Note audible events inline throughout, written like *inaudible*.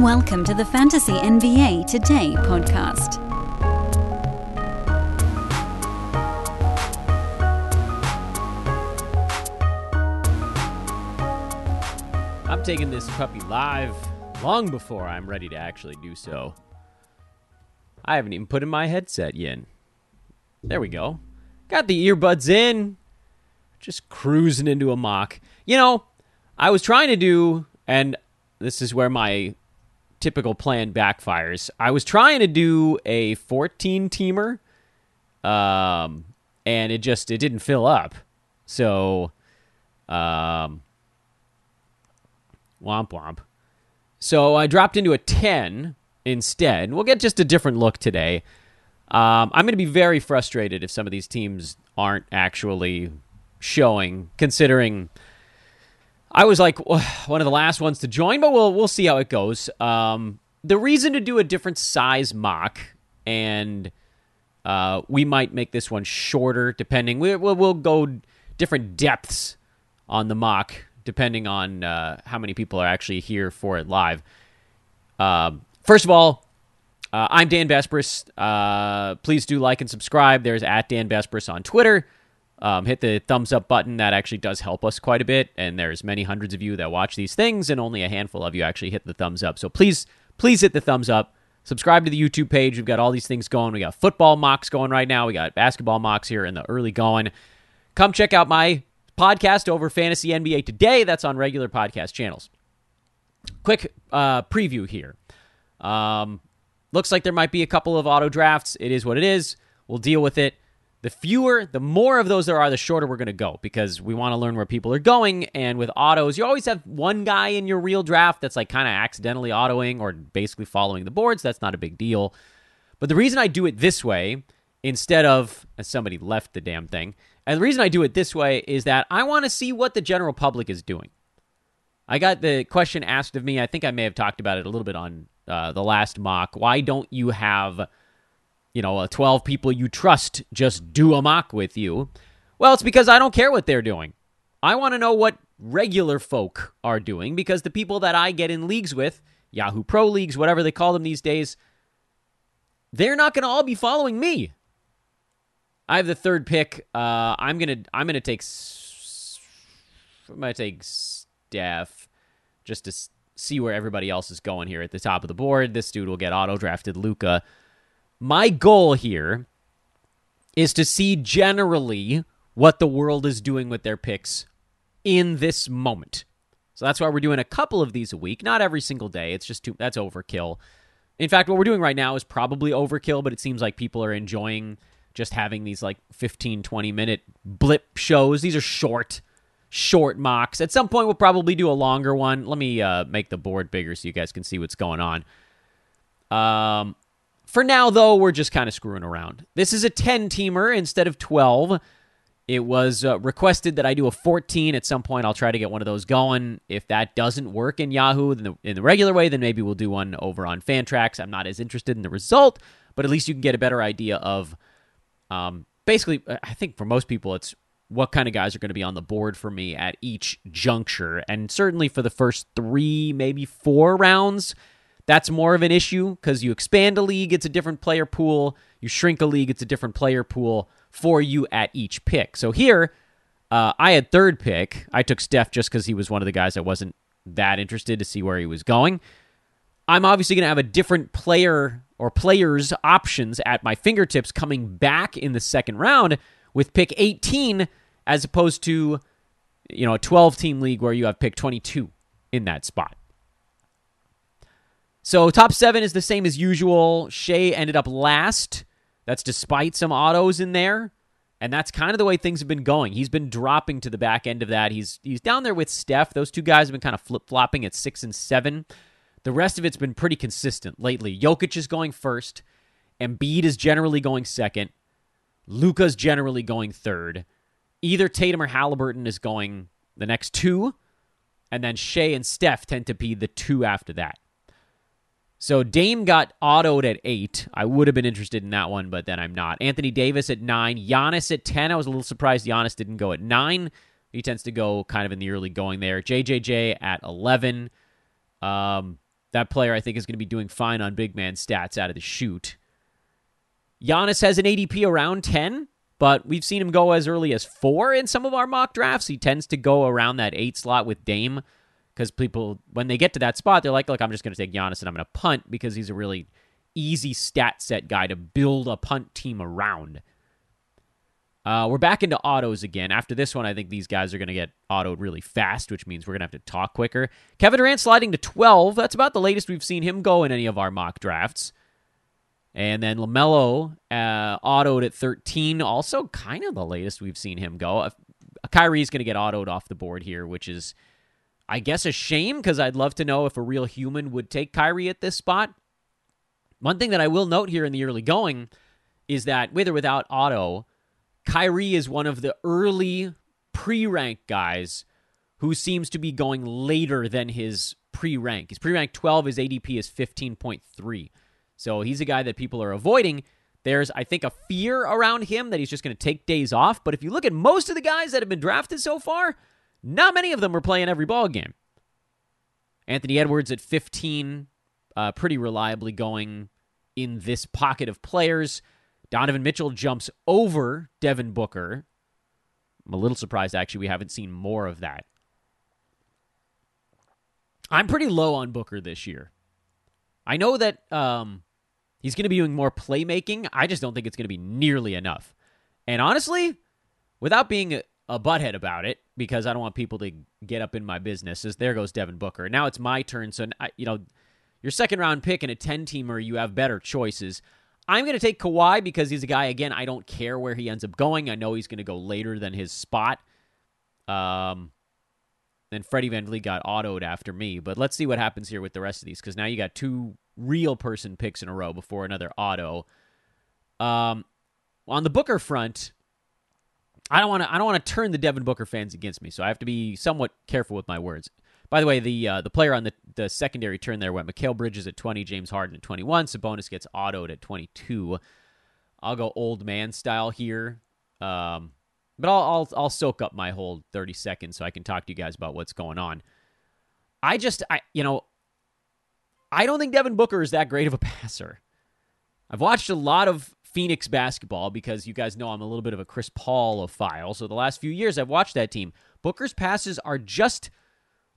Welcome to the Fantasy NBA Today podcast. I'm taking this puppy live long before I'm ready to actually do so. I haven't even put in my headset yet. There we go. Got the earbuds in. Just cruising into a mock. You know, I was trying to do, and this is where my typical plan backfires. I was trying to do a 14 teamer, um, and it just it didn't fill up. So, um, womp womp. So I dropped into a 10 instead. We'll get just a different look today. Um, I'm going to be very frustrated if some of these teams aren't actually showing, considering I was like one of the last ones to join, but we'll we'll see how it goes. Um, the reason to do a different size mock, and uh, we might make this one shorter, depending. We, we'll we'll go different depths on the mock, depending on uh, how many people are actually here for it live. Uh, first of all, uh, I'm Dan Besbris. Uh, please do like and subscribe. There's at Dan Besbris on Twitter um, hit the thumbs up button. That actually does help us quite a bit. And there's many hundreds of you that watch these things, and only a handful of you actually hit the thumbs up. So please, please hit the thumbs up. Subscribe to the YouTube page. We've got all these things going. We got football mocks going right now. We got basketball mocks here in the early going. Come check out my podcast over Fantasy NBA Today. That's on regular podcast channels. Quick uh, preview here. Um, looks like there might be a couple of auto drafts. It is what it is. We'll deal with it the fewer, the more of those there are, the shorter we're going to go because we want to learn where people are going. And with autos, you always have one guy in your real draft that's like kind of accidentally autoing or basically following the boards. That's not a big deal. But the reason I do it this way instead of somebody left the damn thing, and the reason I do it this way is that I want to see what the general public is doing. I got the question asked of me. I think I may have talked about it a little bit on uh, the last mock. Why don't you have you know, 12 people you trust just do a mock with you. Well, it's because I don't care what they're doing. I want to know what regular folk are doing because the people that I get in leagues with, Yahoo Pro Leagues, whatever they call them these days, they're not going to all be following me. I have the third pick. Uh, I'm gonna I'm gonna take I'm gonna take Steph just to see where everybody else is going here at the top of the board. This dude will get auto drafted. Luka my goal here is to see generally what the world is doing with their picks in this moment. So that's why we're doing a couple of these a week, not every single day. It's just too that's overkill. In fact, what we're doing right now is probably overkill, but it seems like people are enjoying just having these like 15 20 minute blip shows. These are short short mocks. At some point we'll probably do a longer one. Let me uh, make the board bigger so you guys can see what's going on. Um for now, though, we're just kind of screwing around. This is a 10 teamer instead of 12. It was uh, requested that I do a 14 at some point. I'll try to get one of those going. If that doesn't work in Yahoo in the, in the regular way, then maybe we'll do one over on Fantrax. I'm not as interested in the result, but at least you can get a better idea of um, basically, uh, I think for most people, it's what kind of guys are going to be on the board for me at each juncture. And certainly for the first three, maybe four rounds, that's more of an issue because you expand a league, it's a different player pool. You shrink a league, it's a different player pool for you at each pick. So here, uh, I had third pick. I took Steph just because he was one of the guys I wasn't that interested to see where he was going. I'm obviously going to have a different player or players' options at my fingertips coming back in the second round with pick 18 as opposed to you know a 12 team league where you have pick 22 in that spot. So top seven is the same as usual. Shai ended up last. That's despite some autos in there. And that's kind of the way things have been going. He's been dropping to the back end of that. He's he's down there with Steph. Those two guys have been kind of flip flopping at six and seven. The rest of it's been pretty consistent lately. Jokic is going first. Embiid is generally going second. Luka's generally going third. Either Tatum or Halliburton is going the next two. And then Shai and Steph tend to be the two after that. So Dame got autoed at eight. I would have been interested in that one, but then I'm not. Anthony Davis at nine. Giannis at 10. I was a little surprised Giannis didn't go at nine. He tends to go kind of in the early going there. JJJ at 11. Um, that player I think is going to be doing fine on big man stats out of the chute. Giannis has an ADP around 10, but we've seen him go as early as 4 in some of our mock drafts. He tends to go around that 8 slot with Dame because people, when they get to that spot, they're like, look, I'm just going to take Giannis and I'm going to punt because he's a really easy stat set guy to build a punt team around. Uh, we're back into autos again. After this one, I think these guys are going to get autoed really fast, which means we're going to have to talk quicker. Kevin Durant sliding to 12. That's about the latest we've seen him go in any of our mock drafts. And then LaMelo uh, autoed at 13. Also, kind of the latest we've seen him go. Uh, Kyrie's going to get autoed off the board here, which is, I guess, a shame because I'd love to know if a real human would take Kyrie at this spot. One thing that I will note here in the early going is that with or without auto, Kyrie is one of the early pre rank guys who seems to be going later than his pre rank. His pre rank 12, his ADP is 15.3. So he's a guy that people are avoiding. There's, I think, a fear around him that he's just going to take days off. But if you look at most of the guys that have been drafted so far, not many of them were playing every ball game. Anthony Edwards at 15, uh, pretty reliably going in this pocket of players. Donovan Mitchell jumps over Devin Booker. I'm a little surprised, actually, we haven't seen more of that. I'm pretty low on Booker this year. I know that um, he's going to be doing more playmaking. I just don't think it's going to be nearly enough. And honestly, without being a, butthead about it, because I don't want people to get up in my business, as there goes Devin Booker. Now it's my turn. So, you know, your second round pick in a 10 teamer, you have better choices. I'm going to take Kawhi because he's a guy, again, I don't care where he ends up going. I know he's going to go later than his spot. Um, then Freddie VanVleet got autoed after me. But let's see what happens here with the rest of these because now you got two real person picks in a row before another auto. Um, on the Booker front, I don't want to. I don't want to turn the Devin Booker fans against me, so I have to be somewhat careful with my words. By the way, the uh, the player on the, the secondary turn there went Mikal Bridges at 20, James Harden at 21. Sabonis gets autoed at 22. I'll go old man style here. Um, but I'll, I'll I'll soak up my whole 30 seconds so I can talk to you guys about what's going on. I just I you know I don't think Devin Booker is that great of a *laughs* passer. I've watched a lot of Phoenix basketball because you guys know I'm a little bit of a Chris Paul of file. So the last few years I've watched that team. Booker's passes are just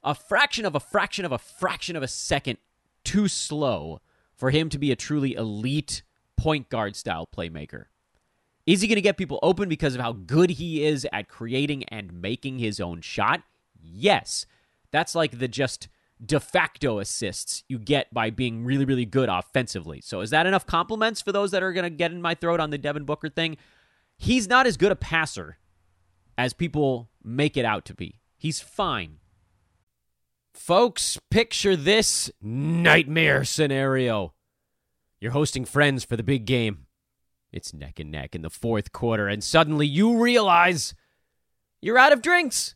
a fraction of a fraction of a fraction of a second too slow for him to be a truly elite point guard style playmaker. Is he going to get people open because of how good he is at creating and making his own shot? Yes. That's like the just de facto assists you get by being really, really good offensively. So, is that enough compliments for those that are going to get in my throat on the Devin Booker thing? He's not as good a passer as people make it out to be. He's fine. Folks, picture this nightmare scenario. You're hosting friends for the big game. It's neck and neck in the fourth quarter, and suddenly you realize you're out of drinks.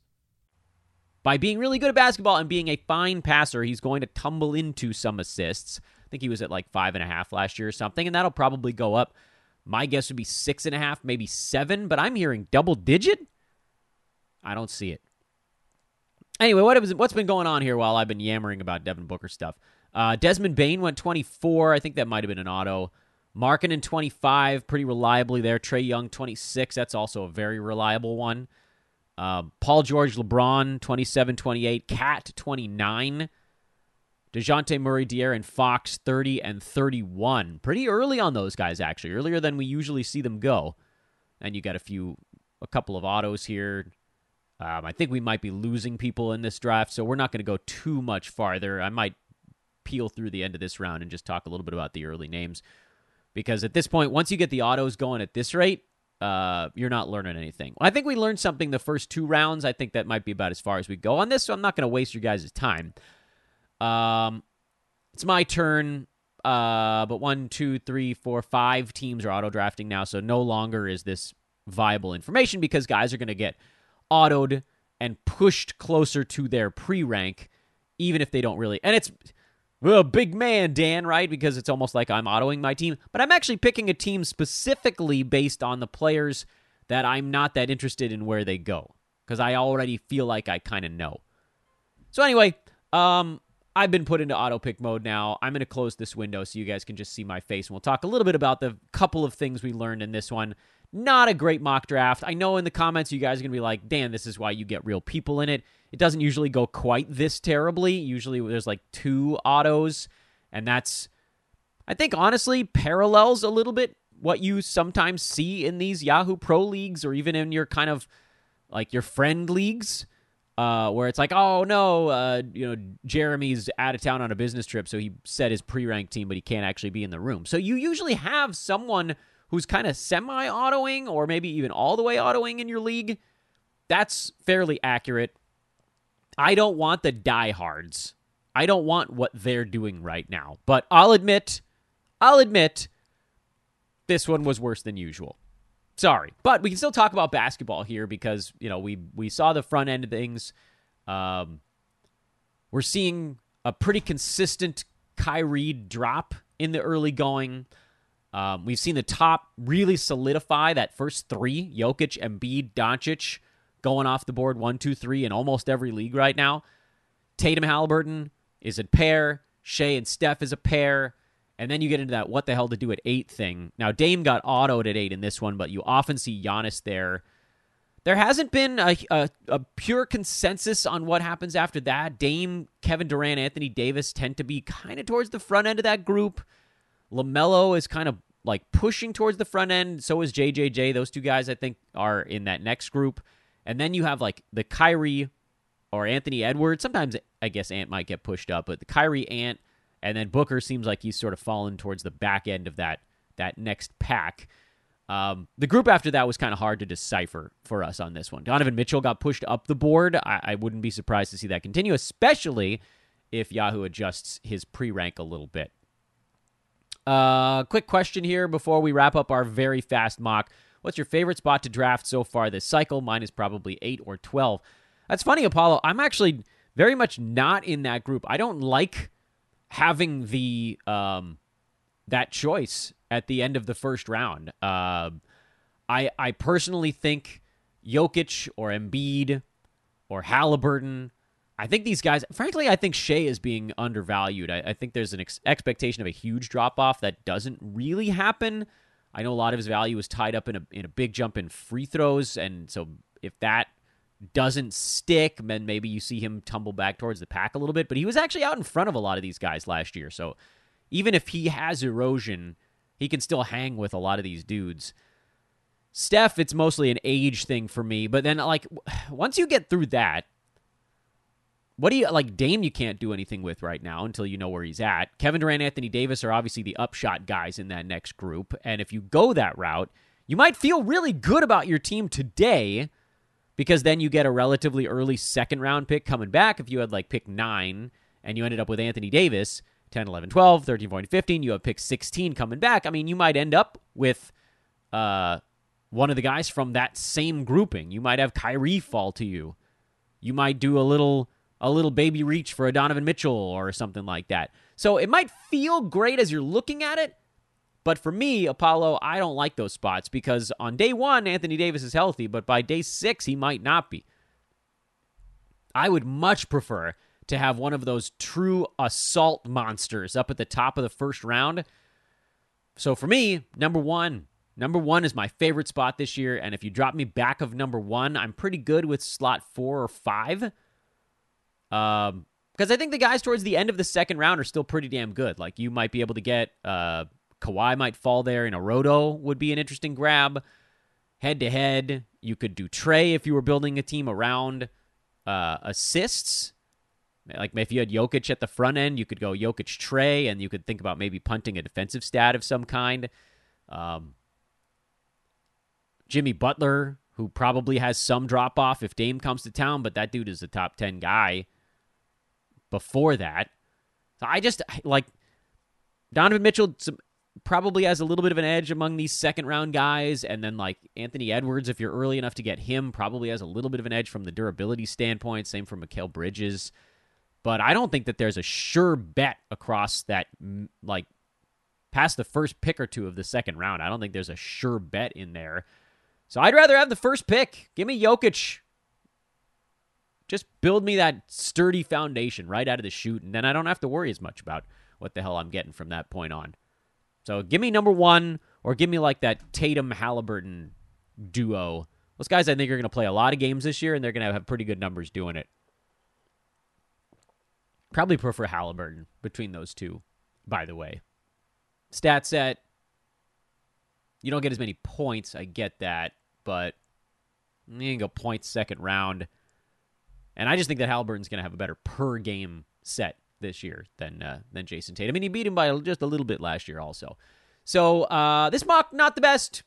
By being really good at basketball and being a fine passer, he's going to tumble into some assists. I think he was at like five and a half last year or something, and that'll probably go up. My guess would be six and a half, maybe seven, but I'm hearing double digit. I don't see it. Anyway, what was, what's been going on here while I've been yammering about Devin Booker stuff? Uh, Desmond Bane went 24. I think that might have been an auto. Markkanen 25, pretty reliably there. Trae Young 26. That's also a very reliable one. Uh, Paul George LeBron 27 28. KAT 29. Dejounte Murray, De'Aaron Fox, 30 and 31. Pretty early on those guys, actually, earlier than we usually see them go. And you got a few, a couple of autos here. Um, I think we might be losing people in this draft, so we're not going to go too much farther. I might peel through the end of this round and just talk a little bit about the early names. Because at this point, once you get the autos going at this rate, uh, you're not learning anything. I think we learned something the first two rounds. I think that might be about as far as we go on this, so I'm not going to waste your guys' time. Um, it's my turn. Uh, but one, two, three, four, five teams are auto drafting now, so no longer is this viable information because guys are going to get autoed and pushed closer to their pre rank, even if they don't really. And it's well, big man, Dan, right? Because it's almost like I'm autoing my team. But I'm actually picking a team specifically based on the players that I'm not that interested in where they go. Because I already feel like I kind of know. So anyway, um, I've been put into auto pick mode now. I'm going to close this window so you guys can just see my face. And we'll talk a little bit about the couple of things we learned in this one. Not a great mock draft. I know in the comments you guys are going to be like, Dan, this is why you get real people in it. It doesn't usually go quite this terribly. Usually there's like two autos, and that's, I think, honestly, parallels a little bit what you sometimes see in these Yahoo Pro leagues or even in your kind of like your friend leagues. Uh, where it's like, oh no, uh, you know, Jeremy's out of town on a business trip, so he set his pre-ranked team, but he can't actually be in the room. So you usually have someone who's kind of semi autoing or maybe even all the way autoing in your league, that's fairly accurate. I don't want the diehards. I don't want what they're doing right now. But I'll admit, I'll admit, this one was worse than usual. Sorry, but we can still talk about basketball here because you know we we saw the front end of things. Um, we're seeing a pretty consistent Kyrie drop in the early going. Um, we've seen the top really solidify that first three Jokic, Embiid, Doncic going off the board one, two, three in almost every league right now. Tatum Halliburton is a pair. Shai and Steph is a pair. And then you get into that what the hell to do at eight thing. Now, Dame got autoed at eight in this one, but you often see Giannis there. There hasn't been a, a, a, pure consensus on what happens after that. Dame, Kevin Durant, Anthony Davis tend to be kind of towards the front end of that group. LaMelo is kind of like pushing towards the front end. So is JJJ. Those two guys, I think, are in that next group. And then you have like the Kyrie or Anthony Edwards. Sometimes I guess Ant might get pushed up, but the Kyrie Ant and then Booker seems like he's sort of fallen towards the back end of that that next pack. Um, the group after that was kind of hard to decipher for us on this one. Donovan Mitchell got pushed up the board. I, I wouldn't be surprised to see that continue, especially if Yahoo adjusts his pre rank a little bit. Uh, quick question here before we wrap up our very fast mock. What's your favorite spot to draft so far this cycle? Mine is probably 8 or 12. That's funny, Apollo. I'm actually very much not in that group. I don't like having the um, that choice at the end of the first round. Uh, I I personally think Jokic or Embiid or Halliburton I think these guys, frankly, I think Shai is being undervalued. I, I think there's an ex- expectation of a huge drop off that doesn't really happen. I know a lot of his value is tied up in a in a big jump in free throws, and so if that doesn't stick, then maybe you see him tumble back towards the pack a little bit. But he was actually out in front of a lot of these guys last year, so even if he has erosion, he can still hang with a lot of these dudes. Steph, it's mostly an age thing for me, but then like *sighs* once you get through that, what do you like? Dame, you can't do anything with right now until you know where he's at. Kevin Durant, Anthony Davis are obviously the upshot guys in that next group. And if you go that route, you might feel really good about your team today because then you get a relatively early second round pick coming back. If you had like pick nine and you ended up with Anthony Davis, 10, 11, 12, 13, 14, 15, you have pick 16 coming back. I mean, you might end up with uh, one of the guys from that same grouping. You might have Kyrie fall to you. You might do a little a little baby reach for a Donovan Mitchell or something like that. So it might feel great as you're looking at it, but for me, Apollo, I don't like those spots because on day one, Anthony Davis is healthy, but by day six, he might not be. I would much prefer to have one of those true assault monsters up at the top of the first round. So for me, number one, number one is my favorite spot this year. And if you drop me back of number one, I'm pretty good with slot four or five. Um, Because I think the guys towards the end of the second round are still pretty damn good. Like you might be able to get uh, Kawhi might fall there, and Roto would be an interesting grab. Head to head, you could do Trae if you were building a team around uh, assists. Like if you had Jokic at the front end, you could go Jokic Trae, and you could think about maybe punting a defensive stat of some kind. Um, Jimmy Butler, who probably has some drop off if Dame comes to town, but that dude is a top 10 guy before that. So I just like Donovan Mitchell probably has a little bit of an edge among these second round guys. And then like Anthony Edwards, if you're early enough to get him, probably has a little bit of an edge from the durability standpoint. Same for Mikal Bridges. But I don't think that there's a sure bet across that, like, past the first pick or two of the second round. I don't think there's a sure bet in there so I'd rather have the first pick. Give me Jokic. Just build me that sturdy foundation right out of the chute, and then I don't have to worry as much about what the hell I'm getting from that point on. So give me number one, or give me like that Tatum Halliburton duo. Those guys, I think, are going to play a lot of games this year, and they're going to have pretty good numbers doing it. Probably prefer Halliburton between those two, by the way. Stat set. You don't get as many points. I get that but you can go points second round. And I just think that Halliburton's going to have a better per game set this year than uh, than Jayson Tatum. I mean, he beat him by just a little bit last year, also. So uh, this mock not the best.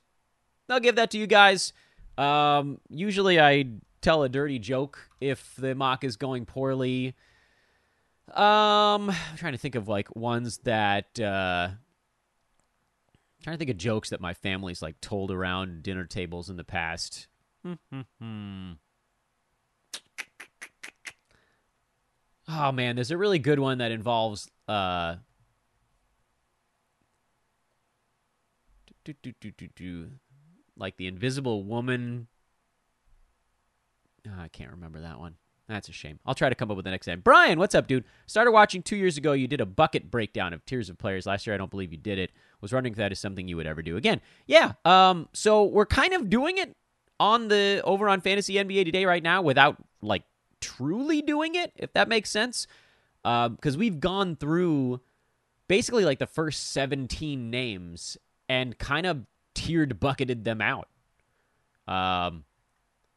I'll give that to you guys. Um, usually, I tell a dirty joke if the mock is going poorly. Um, I'm trying to think of like ones that uh, trying to think of jokes that my family's like told around dinner tables in the past. Oh man, there's a really good one that involves uh do, do, do, do, do, like the invisible woman. Oh, I can't remember that one. That's a shame. I'll try to come up with the next name. Brian, what's up, dude? Started watching two years ago. You did a bucket breakdown of tiers of players last year. I don't believe you did it. Was wondering if that is something you would ever do again. Yeah. Um. So we're kind of doing it on the over on Fantasy NBA today right now without like truly doing it, if that makes sense. Because um, we've gone through basically like the first 17 names and kind of tiered bucketed them out. Um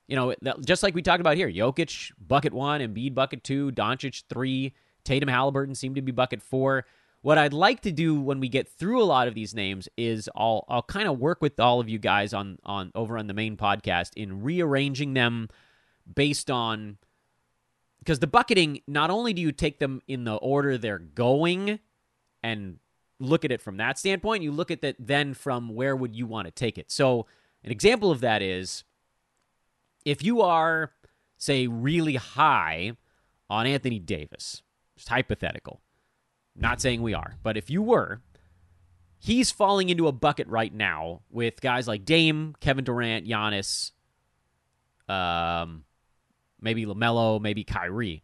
you know, just like we talked about here, Jokic bucket one, Embiid bucket two, Doncic three, Tatum Halliburton seem to be bucket four. What I'd like to do when we get through a lot of these names is I'll I'll kind of work with all of you guys on on over on the main podcast in rearranging them based on because the bucketing not only do you take them in the order they're going and look at it from that standpoint, you look at that then from where would you want to take it. So an example of that is if you are, say, really high on Anthony Davis, just hypothetical, not saying we are, but if you were, he's falling into a bucket right now with guys like Dame, Kevin Durant, Giannis, um, maybe LaMelo, maybe Kyrie.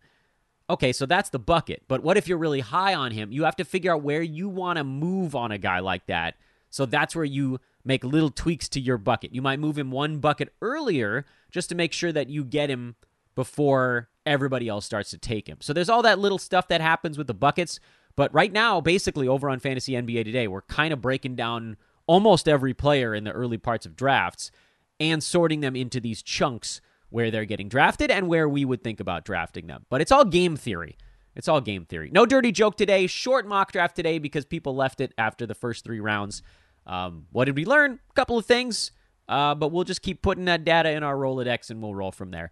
Okay, so that's the bucket. But what if you're really high on him? You have to figure out where you want to move on a guy like that. So that's where you make little tweaks to your bucket. You might move him one bucket earlier just to make sure that you get him before everybody else starts to take him. So there's all that little stuff that happens with the buckets. But right now, basically over on Fantasy NBA Today, we're kind of breaking down almost every player in the early parts of drafts and sorting them into these chunks where they're getting drafted and where we would think about drafting them. But it's all game theory. It's all game theory. No dirty joke today. Short mock draft today because people left it after the first three rounds. Um, what did we learn? A couple of things, uh, but we'll just keep putting that data in our Rolodex and we'll roll from there.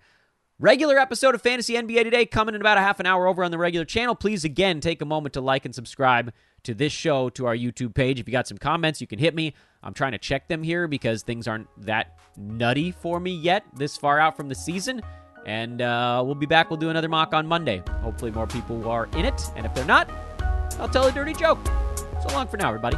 Regular episode of Fantasy NBA today coming in about a half an hour over on the regular channel. Please again take a moment to like and subscribe to this show to our YouTube page. If you got some comments, you can hit me. I'm trying to check them here because things aren't that nutty for me yet this far out from the season. And uh, we'll be back. We'll do another mock on Monday. Hopefully, more people are in it. And if they're not, I'll tell a dirty joke. So long for now, everybody.